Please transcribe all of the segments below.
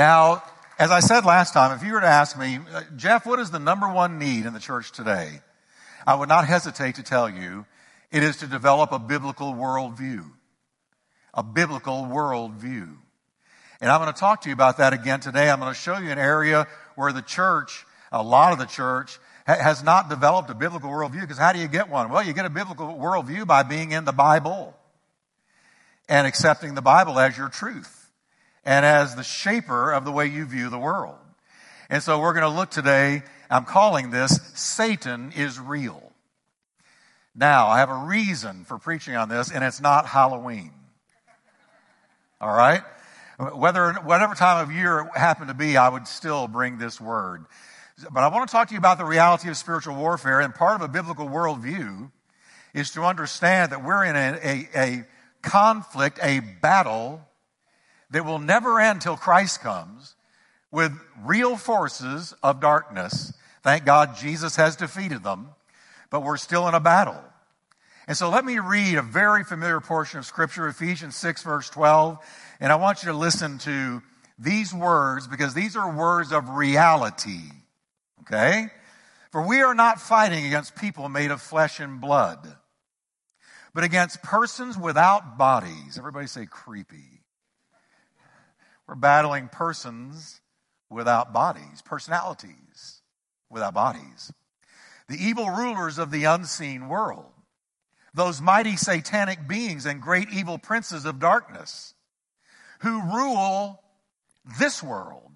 Now, as I said last time, if you were to ask me, uh, Jeff, what is the number one need in the church today? I would not hesitate to tell you it is to develop a biblical worldview. A biblical worldview. And I'm going to talk to you about that again today. I'm going to show you an area where the church, a lot of the church, has not developed a biblical worldview because how do you get one? Well, you get a biblical worldview by being in the Bible and accepting the Bible as your truth and as the shaper of the way you view the world. And so we're going to look today, I'm calling this Satan is Real. Now, I have a reason for preaching on this, and it's not Halloween. All right? Whether, whatever time of year it happened to be, I would still bring this word. But I want to talk to you about the reality of spiritual warfare, and part of a biblical worldview is to understand that we're in a, a, a conflict, a battle that will never end till Christ comes with real forces of darkness. Thank God Jesus has defeated them, but we're still in a battle. And so let me read a very familiar portion of scripture, Ephesians 6 verse 12. And I want you to listen to these words because these are words of reality. Okay? For we are not fighting against people made of flesh and blood, but against persons without bodies. Everybody say creepy. We're battling persons without bodies, personalities without bodies. The evil rulers of the unseen world, those mighty satanic beings and great evil princes of darkness who rule this world.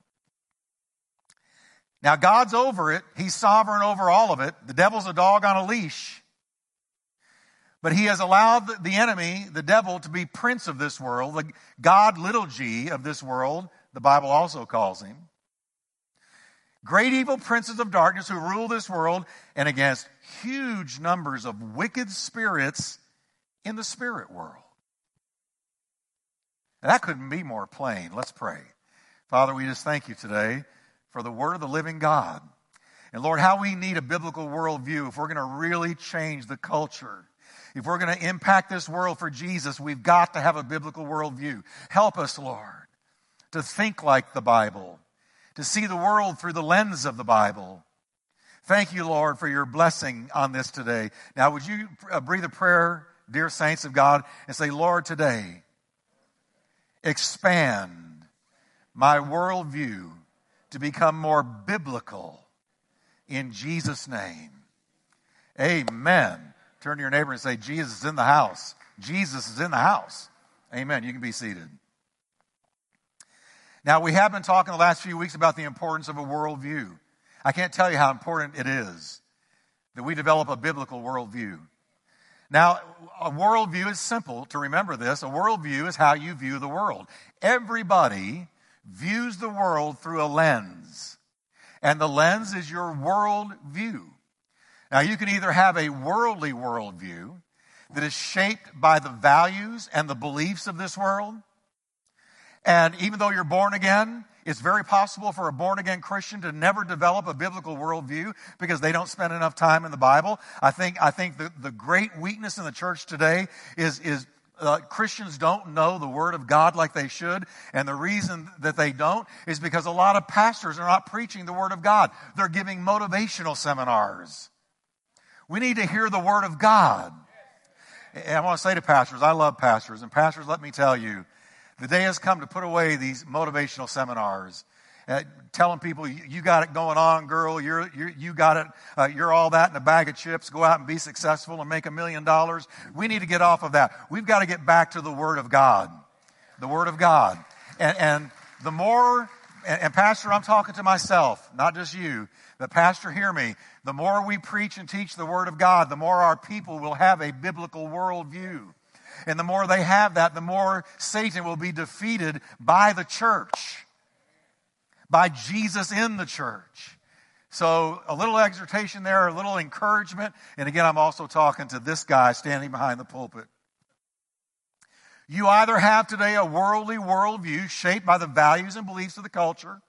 Now, God's over it. He's sovereign over all of it. The devil's a dog on a leash. But he has allowed the enemy, the devil, to be prince of this world, the God, little g, of this world, the Bible also calls him. Great evil princes of darkness who rule this world and against huge numbers of wicked spirits in the spirit world. Now, that couldn't be more plain. Let's pray. Father, we just thank you today for the word of the living God. And Lord, how we need a biblical worldview if we're going to really change the culture if we're going to impact this world for Jesus, we've got to have a biblical worldview. Help us, Lord, to think like the Bible, to see the world through the lens of the Bible. Thank you, Lord, for your blessing on this today. Now, would you uh, breathe a prayer, dear saints of God, and say, Lord, today, expand my worldview to become more biblical in Jesus' name. Amen. Turn to your neighbor and say, Jesus is in the house. Jesus is in the house. Amen. You can be seated. Now, we have been talking the last few weeks about the importance of a worldview. I can't tell you how important it is that we develop a biblical worldview. Now, a worldview is simple to remember this. A worldview is how you view the world. Everybody views the world through a lens, and the lens is your worldview. Now, you can either have a worldly worldview that is shaped by the values and the beliefs of this world. And even though you're born again, it's very possible for a born again Christian to never develop a biblical worldview because they don't spend enough time in the Bible. I think, I think the, the great weakness in the church today is, is uh, Christians don't know the Word of God like they should. And the reason that they don't is because a lot of pastors are not preaching the Word of God. They're giving motivational seminars. We need to hear the word of God. And I want to say to pastors, I love pastors, and pastors, let me tell you, the day has come to put away these motivational seminars. Uh, telling people you got it going on, girl. You're, you're you got it. Uh, you're all that in a bag of chips. Go out and be successful and make a million dollars. We need to get off of that. We've got to get back to the Word of God, the Word of God. And, and the more, and, and Pastor, I'm talking to myself, not just you. But, Pastor, hear me. The more we preach and teach the Word of God, the more our people will have a biblical worldview. And the more they have that, the more Satan will be defeated by the church, by Jesus in the church. So, a little exhortation there, a little encouragement. And again, I'm also talking to this guy standing behind the pulpit. You either have today a worldly worldview shaped by the values and beliefs of the culture,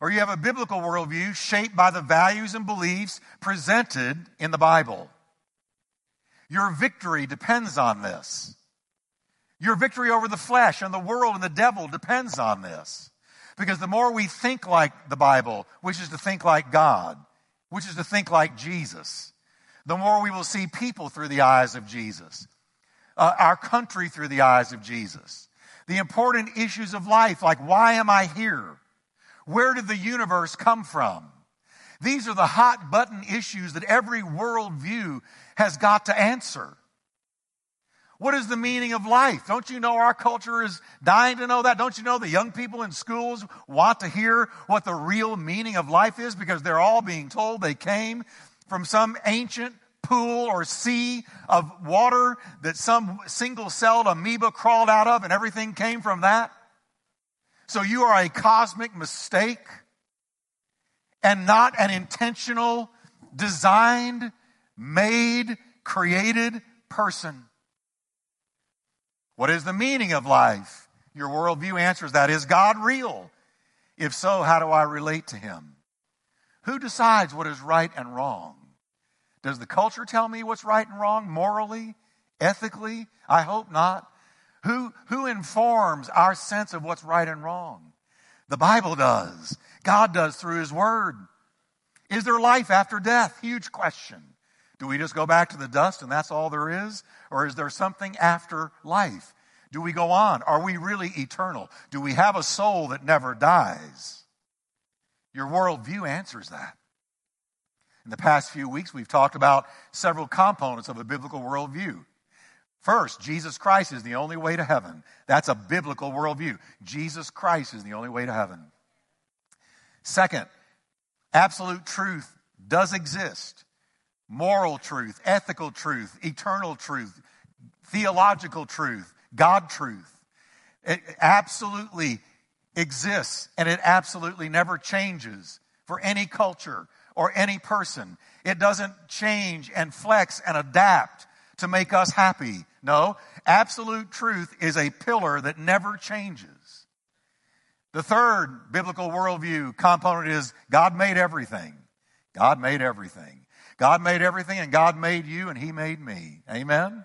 or you have a biblical worldview shaped by the values and beliefs presented in the Bible. Your victory depends on this. Your victory over the flesh and the world and the devil depends on this. Because the more we think like the Bible, which is to think like God, which is to think like Jesus, the more we will see people through the eyes of Jesus, uh, our country through the eyes of Jesus, the important issues of life, like why am I here? Where did the universe come from? These are the hot button issues that every worldview has got to answer. What is the meaning of life? Don't you know our culture is dying to know that? Don't you know the young people in schools want to hear what the real meaning of life is because they're all being told they came from some ancient pool or sea of water that some single celled amoeba crawled out of and everything came from that? So you are a cosmic mistake and not an intentional, designed, made, created person. What is the meaning of life? Your worldview answers that. Is God real? If so, how do I relate to Him? Who decides what is right and wrong? Does the culture tell me what's right and wrong morally, ethically? I hope not. Who, who informs our sense of what's right and wrong? The Bible does. God does through His Word. Is there life after death? Huge question. Do we just go back to the dust and that's all there is? Or is there something after life? Do we go on? Are we really eternal? Do we have a soul that never dies? Your worldview answers that. In the past few weeks, we've talked about several components of a biblical worldview. First, Jesus Christ is the only way to heaven. That's a biblical worldview. Jesus Christ is the only way to heaven. Second, absolute truth does exist moral truth, ethical truth, eternal truth, theological truth, God truth. It absolutely exists and it absolutely never changes for any culture or any person. It doesn't change and flex and adapt to make us happy. No, absolute truth is a pillar that never changes. The third biblical worldview component is God made everything. God made everything. God made everything and God made you and He made me. Amen?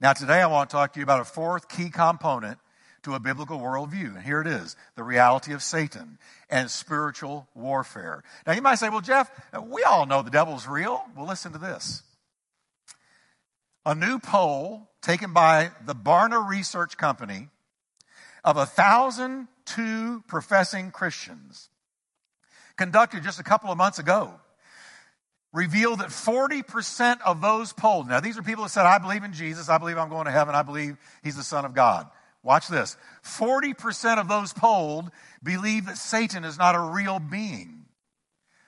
Now, today I want to talk to you about a fourth key component to a biblical worldview. And here it is the reality of Satan and spiritual warfare. Now, you might say, well, Jeff, we all know the devil's real. Well, listen to this. A new poll taken by the Barna Research Company of 1,002 professing Christians conducted just a couple of months ago revealed that 40% of those polled, now these are people that said, I believe in Jesus, I believe I'm going to heaven, I believe he's the Son of God. Watch this. 40% of those polled believe that Satan is not a real being,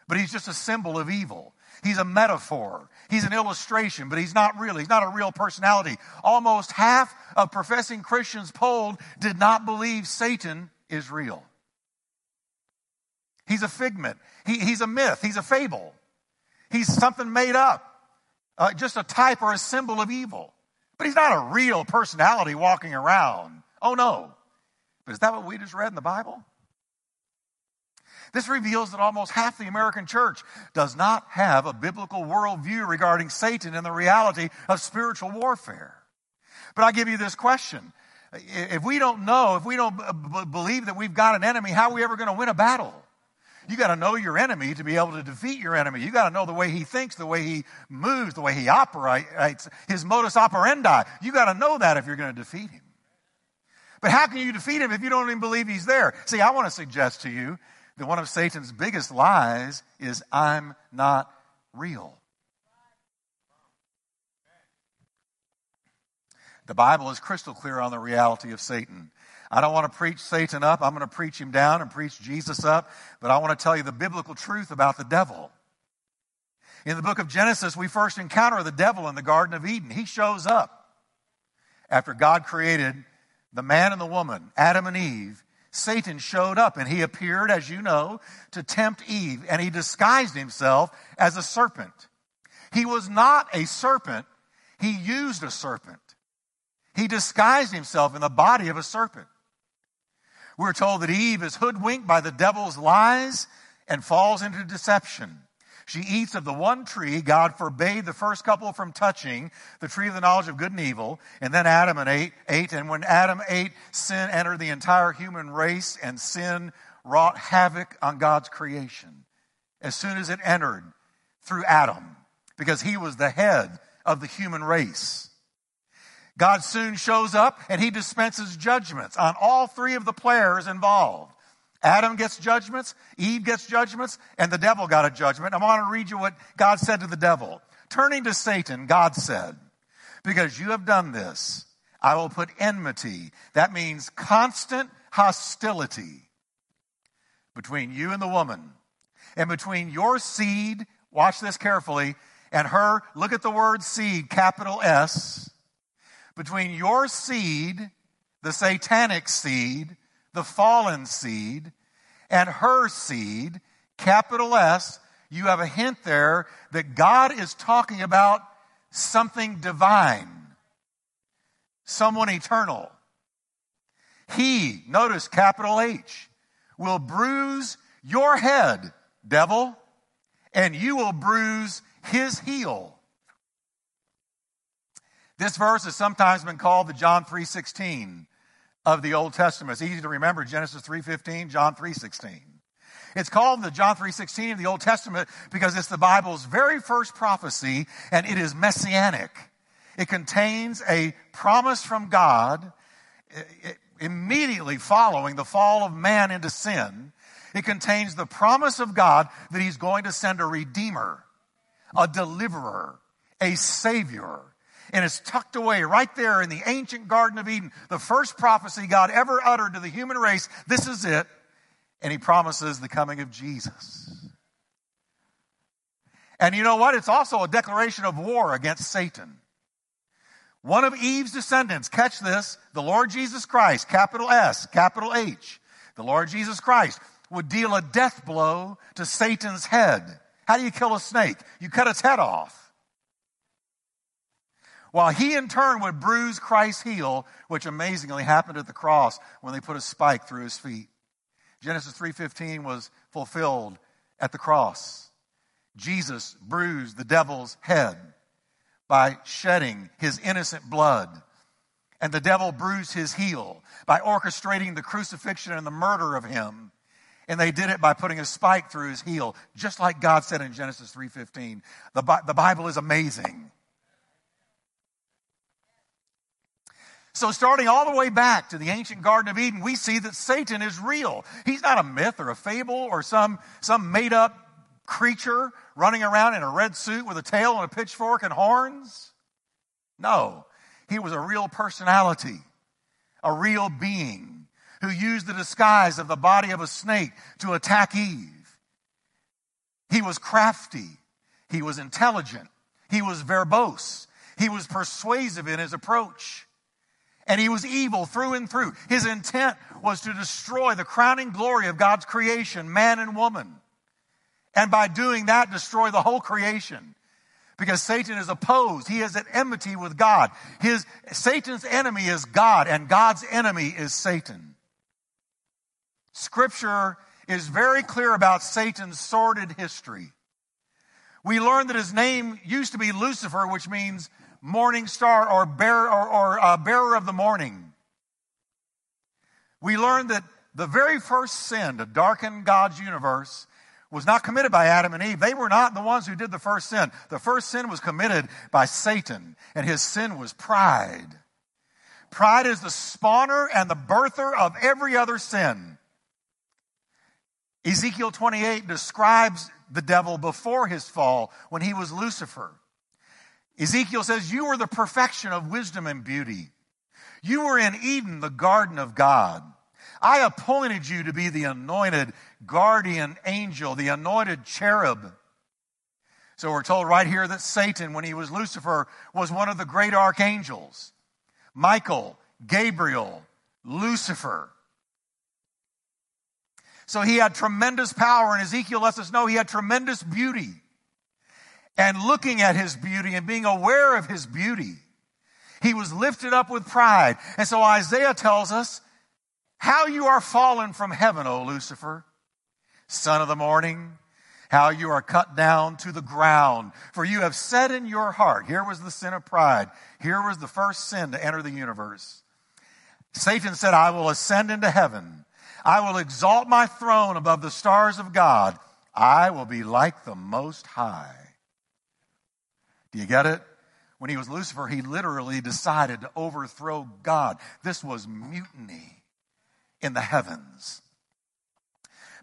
but he's just a symbol of evil. He's a metaphor. He's an illustration, but he's not real. He's not a real personality. Almost half of professing Christians polled did not believe Satan is real. He's a figment. He, he's a myth. He's a fable. He's something made up, uh, just a type or a symbol of evil. But he's not a real personality walking around. Oh no. But is that what we just read in the Bible? This reveals that almost half the American church does not have a biblical worldview regarding Satan and the reality of spiritual warfare. But I give you this question. If we don't know, if we don't b- believe that we've got an enemy, how are we ever going to win a battle? You got to know your enemy to be able to defeat your enemy. You got to know the way he thinks, the way he moves, the way he operates, his modus operandi. You got to know that if you're going to defeat him. But how can you defeat him if you don't even believe he's there? See, I want to suggest to you that one of Satan's biggest lies is I'm not real. The Bible is crystal clear on the reality of Satan. I don't want to preach Satan up. I'm going to preach him down and preach Jesus up. But I want to tell you the biblical truth about the devil. In the book of Genesis, we first encounter the devil in the Garden of Eden. He shows up after God created the man and the woman, Adam and Eve. Satan showed up and he appeared, as you know, to tempt Eve and he disguised himself as a serpent. He was not a serpent. He used a serpent. He disguised himself in the body of a serpent. We're told that Eve is hoodwinked by the devil's lies and falls into deception. She eats of the one tree God forbade the first couple from touching, the tree of the knowledge of good and evil. And then Adam and ate, ate. And when Adam ate, sin entered the entire human race and sin wrought havoc on God's creation. As soon as it entered through Adam, because he was the head of the human race. God soon shows up and he dispenses judgments on all three of the players involved. Adam gets judgments, Eve gets judgments, and the devil got a judgment. I want to read you what God said to the devil. Turning to Satan, God said, Because you have done this, I will put enmity. That means constant hostility between you and the woman, and between your seed, watch this carefully, and her, look at the word seed, capital S, between your seed, the satanic seed, the fallen seed, and her seed, capital S, you have a hint there that God is talking about something divine, someone eternal. He, notice capital H, will bruise your head, devil, and you will bruise his heel. This verse has sometimes been called the John 3:16 of the Old Testament. It's easy to remember Genesis 3:15, John 3:16. It's called the John 3:16 of the Old Testament because it's the Bible's very first prophecy and it is messianic. It contains a promise from God immediately following the fall of man into sin. It contains the promise of God that he's going to send a redeemer, a deliverer, a savior and it's tucked away right there in the ancient Garden of Eden. The first prophecy God ever uttered to the human race. This is it. And he promises the coming of Jesus. And you know what? It's also a declaration of war against Satan. One of Eve's descendants, catch this, the Lord Jesus Christ, capital S, capital H, the Lord Jesus Christ would deal a death blow to Satan's head. How do you kill a snake? You cut its head off while he in turn would bruise Christ's heel, which amazingly happened at the cross when they put a spike through his feet. Genesis 3:15 was fulfilled at the cross. Jesus bruised the devil's head by shedding his innocent blood. And the devil bruised his heel by orchestrating the crucifixion and the murder of him. And they did it by putting a spike through his heel, just like God said in Genesis 3:15. The, the Bible is amazing. So, starting all the way back to the ancient Garden of Eden, we see that Satan is real. He's not a myth or a fable or some, some made up creature running around in a red suit with a tail and a pitchfork and horns. No, he was a real personality, a real being who used the disguise of the body of a snake to attack Eve. He was crafty, he was intelligent, he was verbose, he was persuasive in his approach and he was evil through and through. His intent was to destroy the crowning glory of God's creation, man and woman. And by doing that, destroy the whole creation. Because Satan is opposed. He is at enmity with God. His, Satan's enemy is God, and God's enemy is Satan. Scripture is very clear about Satan's sordid history. We learn that his name used to be Lucifer, which means morning star or bearer, or, or uh, bearer of the morning. We learn that the very first sin to darken God's universe was not committed by Adam and Eve. They were not the ones who did the first sin. The first sin was committed by Satan, and his sin was pride. Pride is the spawner and the birther of every other sin. Ezekiel 28 describes the devil before his fall when he was Lucifer. Ezekiel says, You were the perfection of wisdom and beauty. You were in Eden, the garden of God. I appointed you to be the anointed guardian angel, the anointed cherub. So we're told right here that Satan, when he was Lucifer, was one of the great archangels. Michael, Gabriel, Lucifer. So he had tremendous power, and Ezekiel lets us know he had tremendous beauty and looking at his beauty and being aware of his beauty. He was lifted up with pride. And so Isaiah tells us, how you are fallen from heaven, O Lucifer, son of the morning. how you are cut down to the ground. For you have said in your heart, here was the sin of pride. Here was the first sin to enter the universe. Satan said, I will ascend into heaven. I will exalt my throne above the stars of God. I will be like the Most High. Do you get it? When he was Lucifer, he literally decided to overthrow God. This was mutiny in the heavens.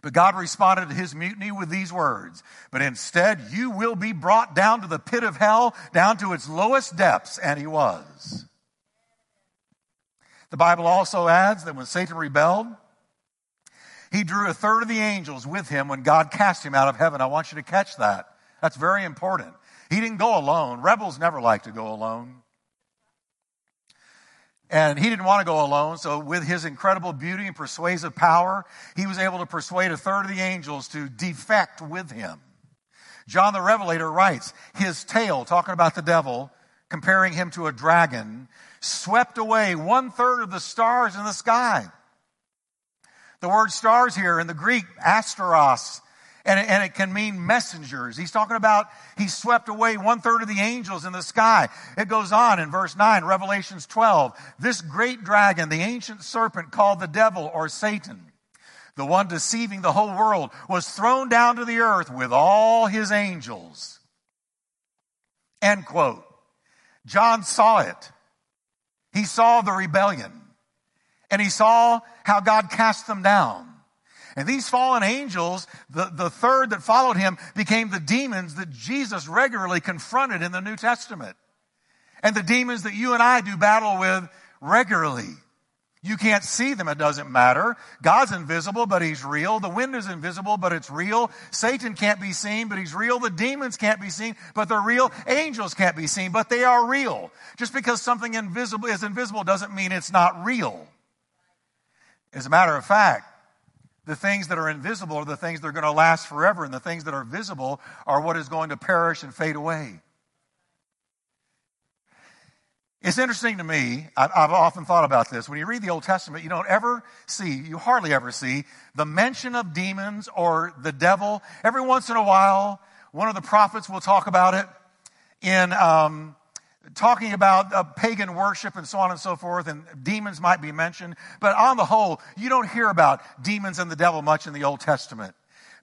But God responded to his mutiny with these words But instead, you will be brought down to the pit of hell, down to its lowest depths. And he was. The Bible also adds that when Satan rebelled, he drew a third of the angels with him when God cast him out of heaven. I want you to catch that. That's very important. He didn't go alone. Rebels never like to go alone. And he didn't want to go alone, so with his incredible beauty and persuasive power, he was able to persuade a third of the angels to defect with him. John the Revelator writes, his tail, talking about the devil, comparing him to a dragon, swept away one third of the stars in the sky. The word stars here in the Greek, asteros, and it, and it can mean messengers. He's talking about he swept away one third of the angels in the sky. It goes on in verse 9, Revelations 12. This great dragon, the ancient serpent called the devil or Satan, the one deceiving the whole world, was thrown down to the earth with all his angels. End quote. John saw it. He saw the rebellion and he saw how God cast them down. And these fallen angels, the, the third that followed him, became the demons that Jesus regularly confronted in the New Testament. And the demons that you and I do battle with regularly. You can't see them, it doesn't matter. God's invisible, but He's real. The wind is invisible, but it's real. Satan can't be seen, but He's real. The demons can't be seen, but they're real. Angels can't be seen, but they are real. Just because something invisible is invisible doesn't mean it's not real. As a matter of fact, the things that are invisible are the things that are going to last forever, and the things that are visible are what is going to perish and fade away. It's interesting to me, I've often thought about this. When you read the Old Testament, you don't ever see, you hardly ever see, the mention of demons or the devil. Every once in a while, one of the prophets will talk about it in um, talking about uh, pagan worship and so on and so forth, and demons might be mentioned. But on the whole, you don't hear about demons and the devil much in the Old Testament.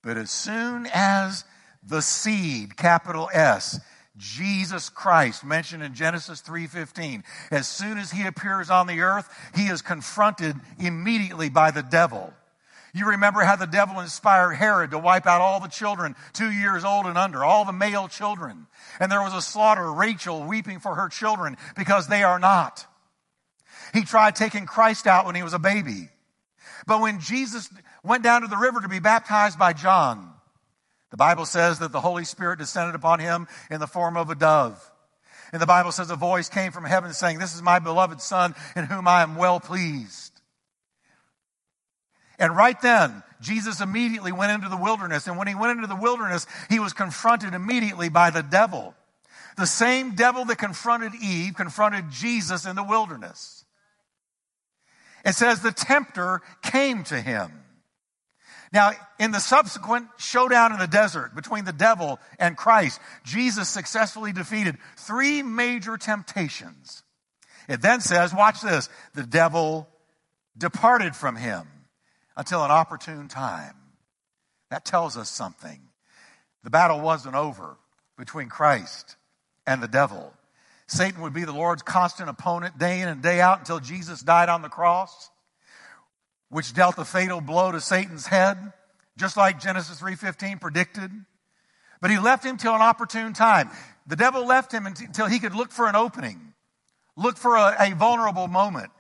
But as soon as the seed, capital S, Jesus Christ mentioned in Genesis 3:15 as soon as he appears on the earth he is confronted immediately by the devil you remember how the devil inspired Herod to wipe out all the children two years old and under, all the male children. And there was a slaughter, Rachel weeping for her children because they are not. He tried taking Christ out when he was a baby. But when Jesus went down to the river to be baptized by John, the Bible says that the Holy Spirit descended upon him in the form of a dove. And the Bible says a voice came from heaven saying, This is my beloved Son in whom I am well pleased. And right then, Jesus immediately went into the wilderness. And when he went into the wilderness, he was confronted immediately by the devil. The same devil that confronted Eve confronted Jesus in the wilderness. It says the tempter came to him. Now, in the subsequent showdown in the desert between the devil and Christ, Jesus successfully defeated three major temptations. It then says, watch this, the devil departed from him until an opportune time. That tells us something. The battle wasn't over between Christ and the devil. Satan would be the Lord's constant opponent day in and day out until Jesus died on the cross, which dealt the fatal blow to Satan's head, just like Genesis 3:15 predicted. But he left him till an opportune time. The devil left him until he could look for an opening, look for a, a vulnerable moment.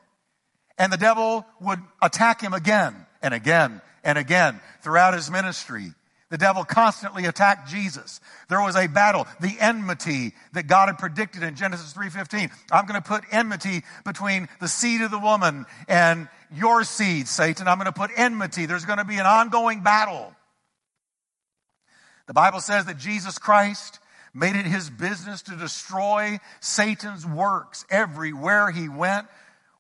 And the devil would attack him again and again and again throughout his ministry. The devil constantly attacked Jesus. There was a battle, the enmity that God had predicted in Genesis 3:15. I'm going to put enmity between the seed of the woman and your seed, Satan. I'm going to put enmity. There's going to be an ongoing battle. The Bible says that Jesus Christ made it his business to destroy Satan's works everywhere he went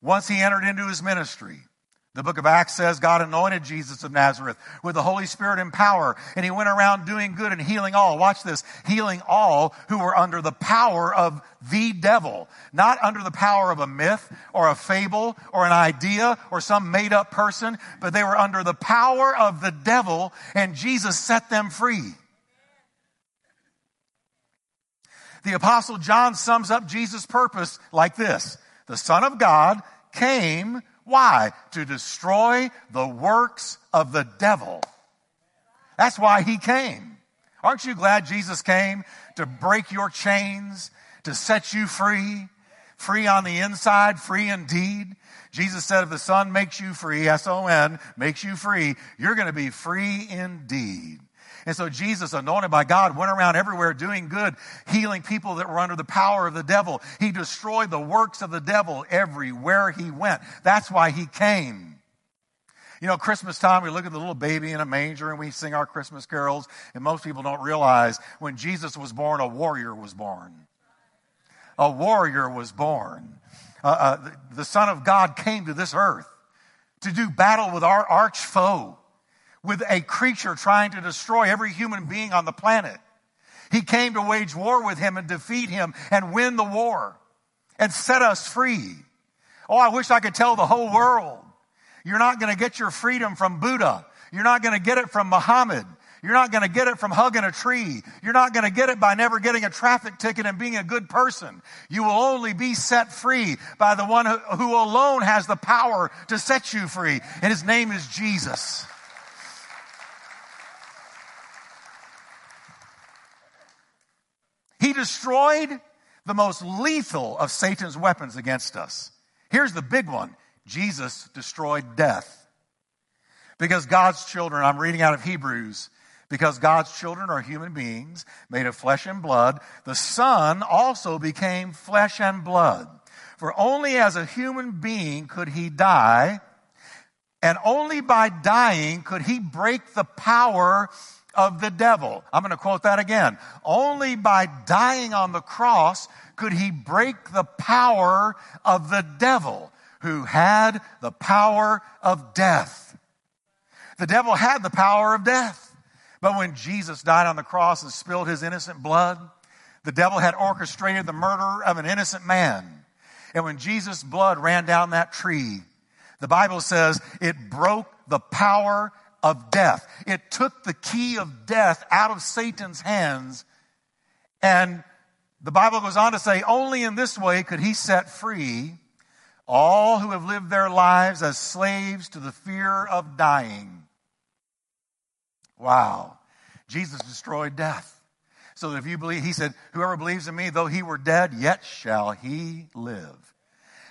once he entered into his ministry. The book of Acts says God anointed Jesus of Nazareth with the Holy Spirit and power, and he went around doing good and healing all. Watch this. Healing all who were under the power of the devil. Not under the power of a myth or a fable or an idea or some made up person, but they were under the power of the devil, and Jesus set them free. The apostle John sums up Jesus' purpose like this. The Son of God came why? To destroy the works of the devil. That's why he came. Aren't you glad Jesus came to break your chains, to set you free? Free on the inside, free indeed. Jesus said, if the Son makes you free, S-O-N, makes you free, you're going to be free indeed. And so Jesus, anointed by God, went around everywhere doing good, healing people that were under the power of the devil. He destroyed the works of the devil everywhere he went. That's why he came. You know, Christmas time, we look at the little baby in a manger and we sing our Christmas carols, and most people don't realize when Jesus was born, a warrior was born. A warrior was born. Uh, uh, the, the Son of God came to this earth to do battle with our arch foe with a creature trying to destroy every human being on the planet. He came to wage war with him and defeat him and win the war and set us free. Oh, I wish I could tell the whole world. You're not going to get your freedom from Buddha. You're not going to get it from Muhammad. You're not going to get it from hugging a tree. You're not going to get it by never getting a traffic ticket and being a good person. You will only be set free by the one who, alone has the power to set you free. And his name is Jesus. He destroyed the most lethal of Satan's weapons against us. Here's the big one Jesus destroyed death. Because God's children, I'm reading out of Hebrews, because God's children are human beings made of flesh and blood, the Son also became flesh and blood. For only as a human being could he die, and only by dying could he break the power of the devil. I'm going to quote that again. Only by dying on the cross could he break the power of the devil who had the power of death. The devil had the power of death. But when Jesus died on the cross and spilled his innocent blood, the devil had orchestrated the murder of an innocent man. And when Jesus' blood ran down that tree, the Bible says it broke the power of death. It took the key of death out of Satan's hands. And the Bible goes on to say, only in this way could he set free all who have lived their lives as slaves to the fear of dying. Wow. Jesus destroyed death. So if you believe, he said, whoever believes in me, though he were dead, yet shall he live.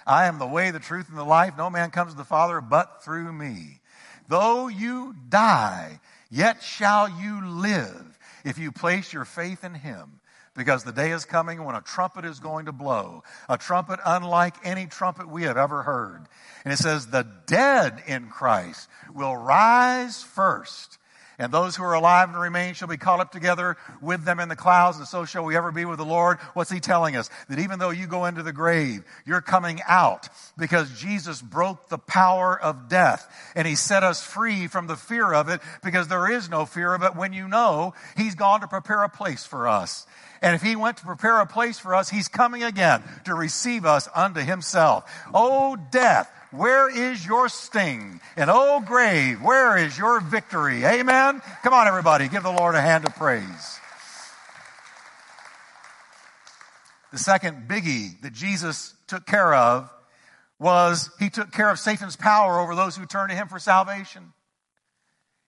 I am the way, the truth, and the life. No man comes to the Father but through me. Though you die, yet shall you live if you place your faith in him. Because the day is coming when a trumpet is going to blow. A trumpet unlike any trumpet we have ever heard. And it says, the dead in Christ will rise first. And those who are alive and remain shall be caught up together with them in the clouds, and so shall we ever be with the Lord. What's he telling us? That even though you go into the grave, you're coming out because Jesus broke the power of death and he set us free from the fear of it because there is no fear of it when you know he's gone to prepare a place for us. And if he went to prepare a place for us, he's coming again to receive us unto himself. Oh, death, where is your sting? And oh, grave, where is your victory? Amen? Come on, everybody, give the Lord a hand of praise. The second biggie that Jesus took care of was he took care of Satan's power over those who turn to him for salvation.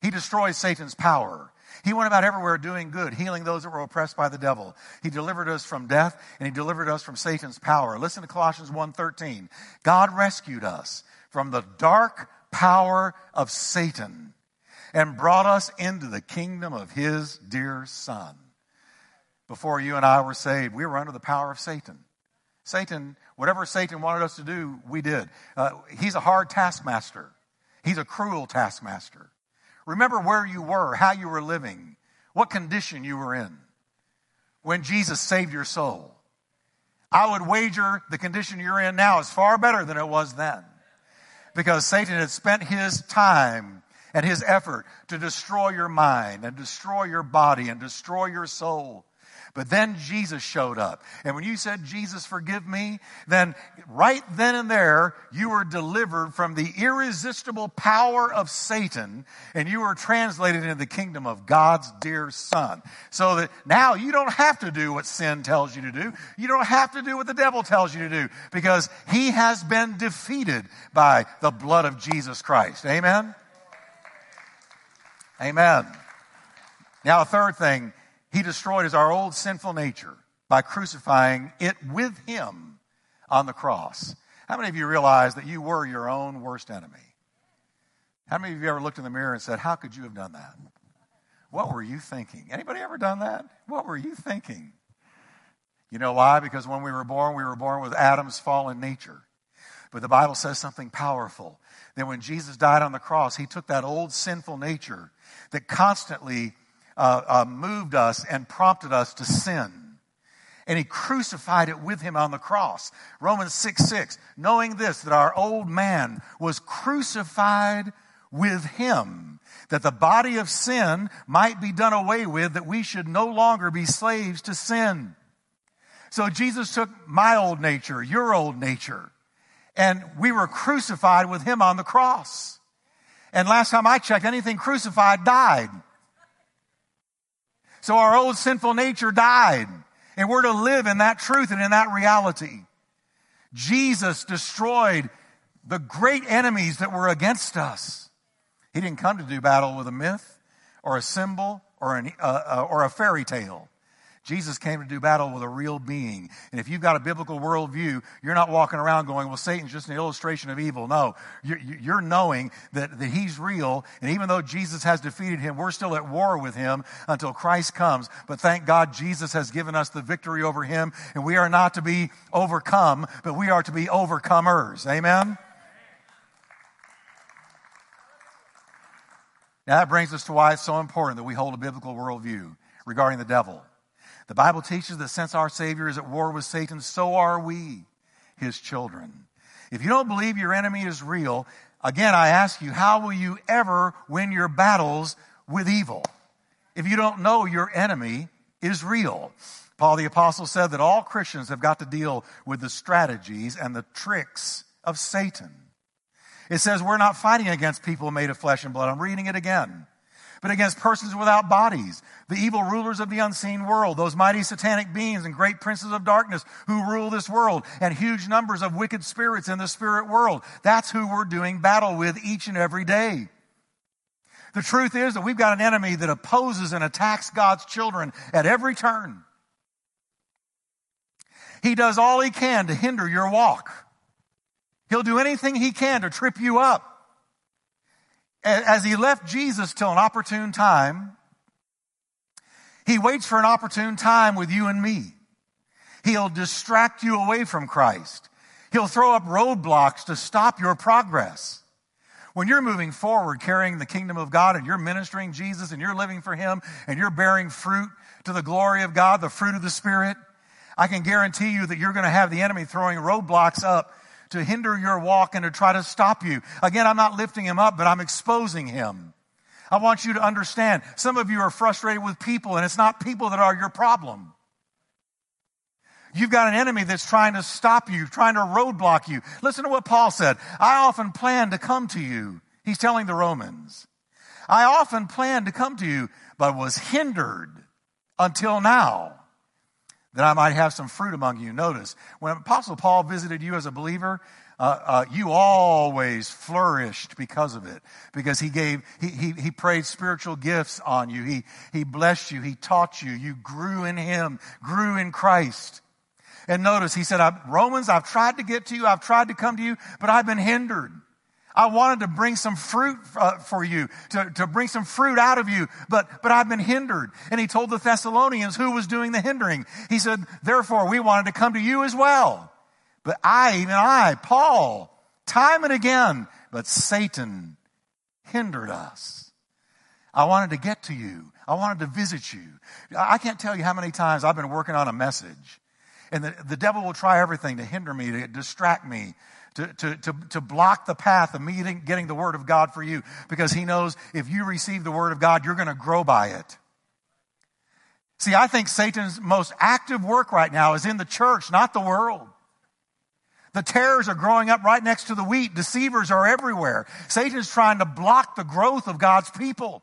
He destroys Satan's power. He went about everywhere doing good, healing those that were oppressed by the devil. He delivered us from death and he delivered us from Satan's power. Listen to Colossians 1:13. God rescued us from the dark power of Satan and brought us into the kingdom of his dear son. Before you and I were saved, we were under the power of Satan. Satan, whatever Satan wanted us to do, we did. Uh, he's a hard taskmaster. He's a cruel taskmaster. Remember where you were, how you were living, what condition you were in when Jesus saved your soul. I would wager the condition you're in now is far better than it was then. because Satan had spent his time and his effort to destroy your mind and destroy your body and destroy your soul. But then Jesus showed up. And when you said, Jesus, forgive me, then right then and there, you were delivered from the irresistible power of Satan and you were translated into the kingdom of God's dear Son. So that now you don't have to do what sin tells you to do. You don't have to do what the devil tells you to do because he has been defeated by the blood of Jesus Christ. Amen? Amen. Now, a third thing he destroyed is our old sinful nature by crucifying it with him on the cross. How many of you realize that you were your own worst enemy? How many of you ever looked in the mirror and said, How could you have done that? What were you thinking? Anybody ever done that? What were you thinking? You know why? Because when we were born, we were born with Adam's fallen nature. But the Bible says something powerful that when Jesus died on the cross, he took that old sinful nature that constantly uh, uh, moved us and prompted us to sin. And he crucified it with him on the cross. Romans 6 6, knowing this, that our old man was crucified with him, that the body of sin might be done away with, that we should no longer be slaves to sin. So Jesus took my old nature, your old nature, and we were crucified with him on the cross. And last time I checked, anything crucified died. So our old sinful nature died. And we're to live in that truth and in that reality. Jesus destroyed the great enemies that were against us. He didn't come to do battle with a myth or a symbol or, an, uh, uh, or a fairy tale. Jesus came to do battle with a real being. And if you've got a biblical worldview, you're not walking around going, well, Satan's just an illustration of evil. No, you're, you're knowing that, that he's real. And even though Jesus has defeated him, we're still at war with him until Christ comes. But thank God Jesus has given us the victory over him. And we are not to be overcome, but we are to be overcomers. Amen? Now that brings us to why it's so important that we hold a biblical worldview regarding the devil. The Bible teaches that since our Savior is at war with Satan, so are we, his children. If you don't believe your enemy is real, again, I ask you, how will you ever win your battles with evil? If you don't know your enemy is real. Paul the Apostle said that all Christians have got to deal with the strategies and the tricks of Satan. It says we're not fighting against people made of flesh and blood. I'm reading it again but against persons without bodies, the evil rulers of the unseen world, those mighty satanic beings and great princes of darkness who rule this world, and huge numbers of wicked spirits in the spirit world. That's who we're doing battle with each and every day. The truth is that we've got an enemy that opposes and attacks God's children at every turn. He does all he can to hinder your walk. He'll do anything he can to trip you up as he left Jesus till an opportune time, he waits for an opportune time with you and me. He'll distract you away from Christ. He'll throw up roadblocks to stop your progress. When you're moving forward carrying the kingdom of God and you're ministering Jesus and you're living for Him and you're bearing fruit to the glory of God, the fruit of the Spirit, I can guarantee you that you're going to have the enemy throwing roadblocks up to hinder your walk and to try to stop you. Again, I'm not lifting him up, but I'm exposing him. I want you to understand some of you are frustrated with people, and it's not people that are your problem. You've got an enemy that's trying to stop you, trying to roadblock you. Listen to what Paul said. I often planned to come to you. He's telling the Romans. I often planned to come to you, but was hindered until now that I might have some fruit among you. Notice, when Apostle Paul visited you as a believer, uh, uh, you always flourished because of it. Because he gave, he, he, he prayed spiritual gifts on you. He, he blessed you. He taught you. You grew in him, grew in Christ. And notice, he said, Romans, I've tried to get to you. I've tried to come to you, but I've been hindered. I wanted to bring some fruit uh, for you, to, to bring some fruit out of you, but, but I've been hindered. And he told the Thessalonians who was doing the hindering. He said, therefore we wanted to come to you as well. But I, even I, Paul, time and again, but Satan hindered us. I wanted to get to you. I wanted to visit you. I can't tell you how many times I've been working on a message And the, the devil will try everything to hinder me, to distract me, to, to, to, to block the path of me getting the Word of God for you because he knows if you receive the Word of God, you're going to grow by it. See, I think Satan's most active work right now is in the church, not the world. The tares are growing up right next to the wheat. Deceivers are everywhere. Satan is trying to block the growth of God's people.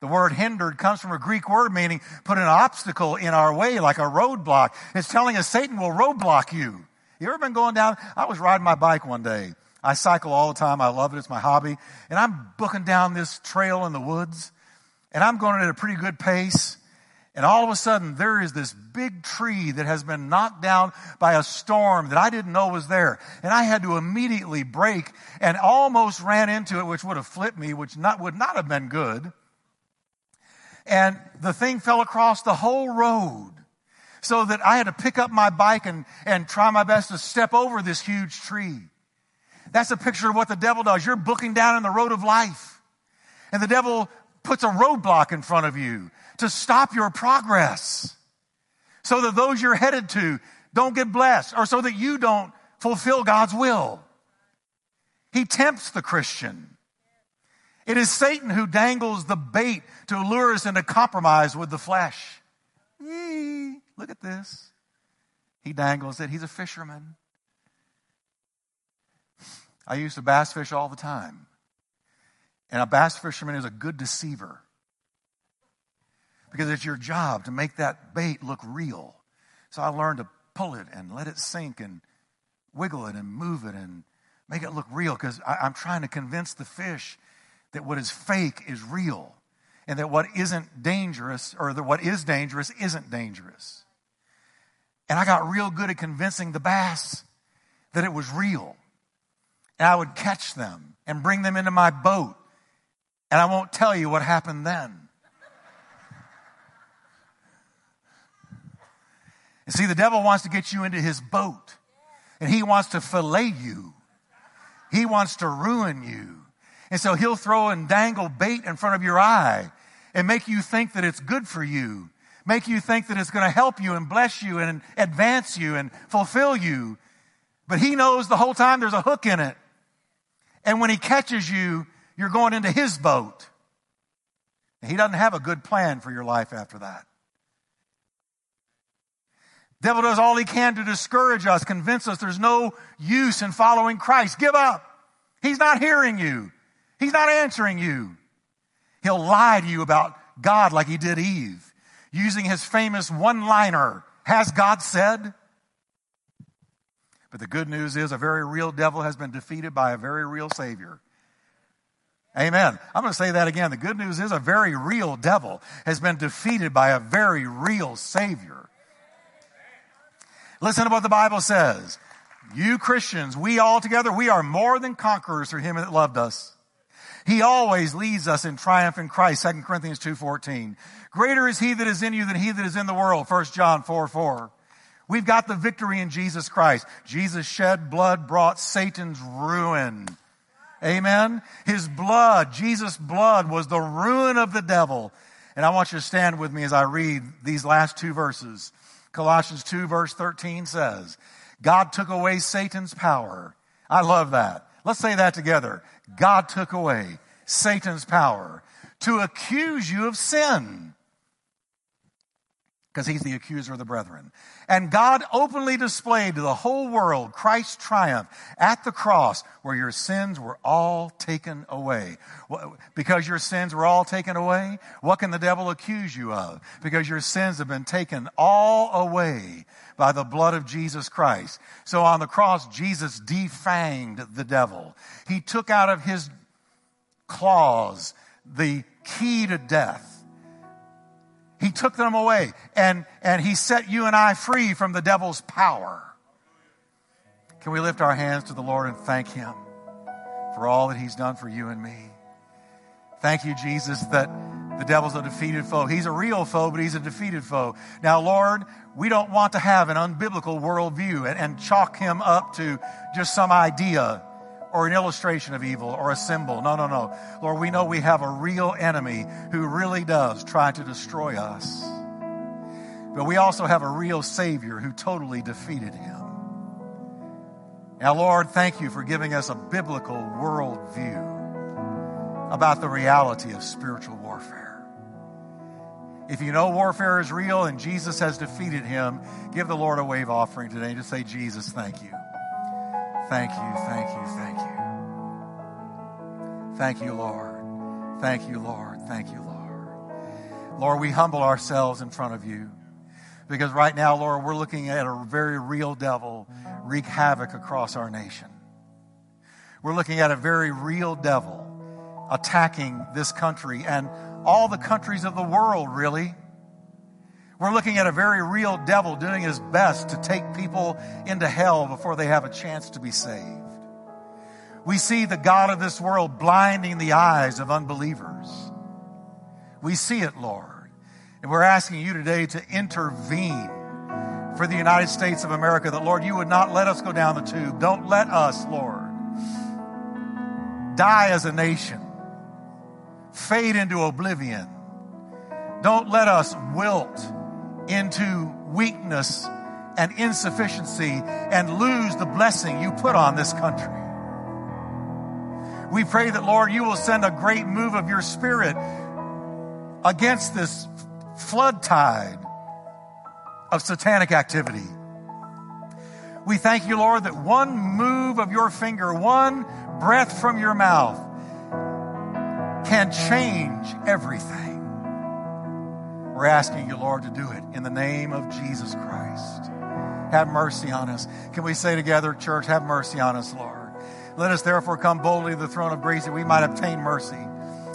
The word hindered comes from a Greek word meaning put an obstacle in our way, like a roadblock. It's telling us Satan will roadblock you. You ever been going down? I was riding my bike one day. I cycle all the time. I love it. It's my hobby. And I'm booking down this trail in the woods. And I'm going at a pretty good pace. And all of a sudden, there is this big tree that has been knocked down by a storm that I didn't know was there. And I had to immediately brake and almost ran into it, which would have flipped me, which not, would not have been good. And the thing fell across the whole road so that I had to pick up my bike and, and try my best to step over this huge tree. That's a picture of what the devil does. You're booking down in the road of life. And the devil puts a roadblock in front of you to stop your progress so that those you're headed to don't get blessed or so that you don't fulfill God's will. He tempts the Christian. It is Satan who dangles the bait to lure us into compromise with the flesh. Look at this. He dangles it. He's a fisherman. I used to bass fish all the time. And a bass fisherman is a good deceiver. Because it's your job to make that bait look real. So I learned to pull it and let it sink and wiggle it and move it and make it look real because I'm trying to convince the fish that what is fake is real and that what isn't dangerous or that what is dangerous isn't dangerous. And I got real good at convincing the bass that it was real. And I would catch them and bring them into my boat. And I won't tell you what happened then. And see, the devil wants to get you into his boat. And he wants to fillet you. He wants to ruin you. And so he'll throw and dangle bait in front of your eye and make you think that it's good for you, make you think that it's going to help you and bless you and advance you and fulfill you. But he knows the whole time there's a hook in it. And when he catches you, you're going into his boat. He doesn't have a good plan for your life after that. Devil does all he can to discourage us, convince us there's no use in following Christ. Give up. He's not hearing you. He's not answering you. He'll lie to you about God like he did Eve, using his famous one liner Has God said? But the good news is a very real devil has been defeated by a very real Savior. Amen. I'm going to say that again. The good news is a very real devil has been defeated by a very real Savior. Listen to what the Bible says. You Christians, we all together, we are more than conquerors through him that loved us. He always leads us in triumph in Christ, 2 Corinthians 2.14. Greater is he that is in you than he that is in the world, 1 John 4, 4. We've got the victory in Jesus Christ. Jesus shed blood brought Satan's ruin. Amen. His blood, Jesus' blood was the ruin of the devil. And I want you to stand with me as I read these last two verses. Colossians 2 verse 13 says, God took away Satan's power. I love that. Let's say that together. God took away Satan's power to accuse you of sin. Because he's the accuser of the brethren. And God openly displayed to the whole world Christ's triumph at the cross where your sins were all taken away. Because your sins were all taken away, what can the devil accuse you of? Because your sins have been taken all away by the blood of Jesus Christ. So on the cross, Jesus defanged the devil. He took out of his claws the key to death. He took them away and, and he set you and I free from the devil's power. Can we lift our hands to the Lord and thank him for all that he's done for you and me? Thank you, Jesus, that the devil's a defeated foe. He's a real foe, but he's a defeated foe. Now, Lord, we don't want to have an unbiblical worldview and, and chalk him up to just some idea or an illustration of evil or a symbol. No, no, no. Lord, we know we have a real enemy who really does try to destroy us. But we also have a real Savior who totally defeated him. Now, Lord, thank you for giving us a biblical worldview about the reality of spiritual warfare. If you know warfare is real and Jesus has defeated him, give the Lord a wave offering today. Just say, Jesus, thank you. Thank you, thank you, thank you. Thank you, Lord. Thank you, Lord. Thank you, Lord. Lord, we humble ourselves in front of you. Because right now, Lord, we're looking at a very real devil wreak havoc across our nation. We're looking at a very real devil attacking this country and all the countries of the world, really. We're looking at a very real devil doing his best to take people into hell before they have a chance to be saved. We see the God of this world blinding the eyes of unbelievers. We see it, Lord. And we're asking you today to intervene for the United States of America, that, Lord, you would not let us go down the tube. Don't let us, Lord, die as a nation, fade into oblivion. Don't let us wilt into weakness and insufficiency and lose the blessing you put on this country. We pray that, Lord, you will send a great move of your spirit against this flood tide of satanic activity. We thank you, Lord, that one move of your finger, one breath from your mouth can change everything. We're asking you, Lord, to do it in the name of Jesus Christ. Have mercy on us. Can we say together, church, have mercy on us, Lord? Let us therefore come boldly to the throne of grace that we might obtain mercy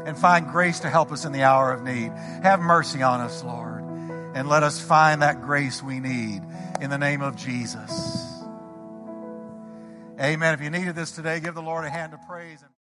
and find grace to help us in the hour of need. Have mercy on us, Lord, and let us find that grace we need in the name of Jesus. Amen. If you needed this today, give the Lord a hand of praise.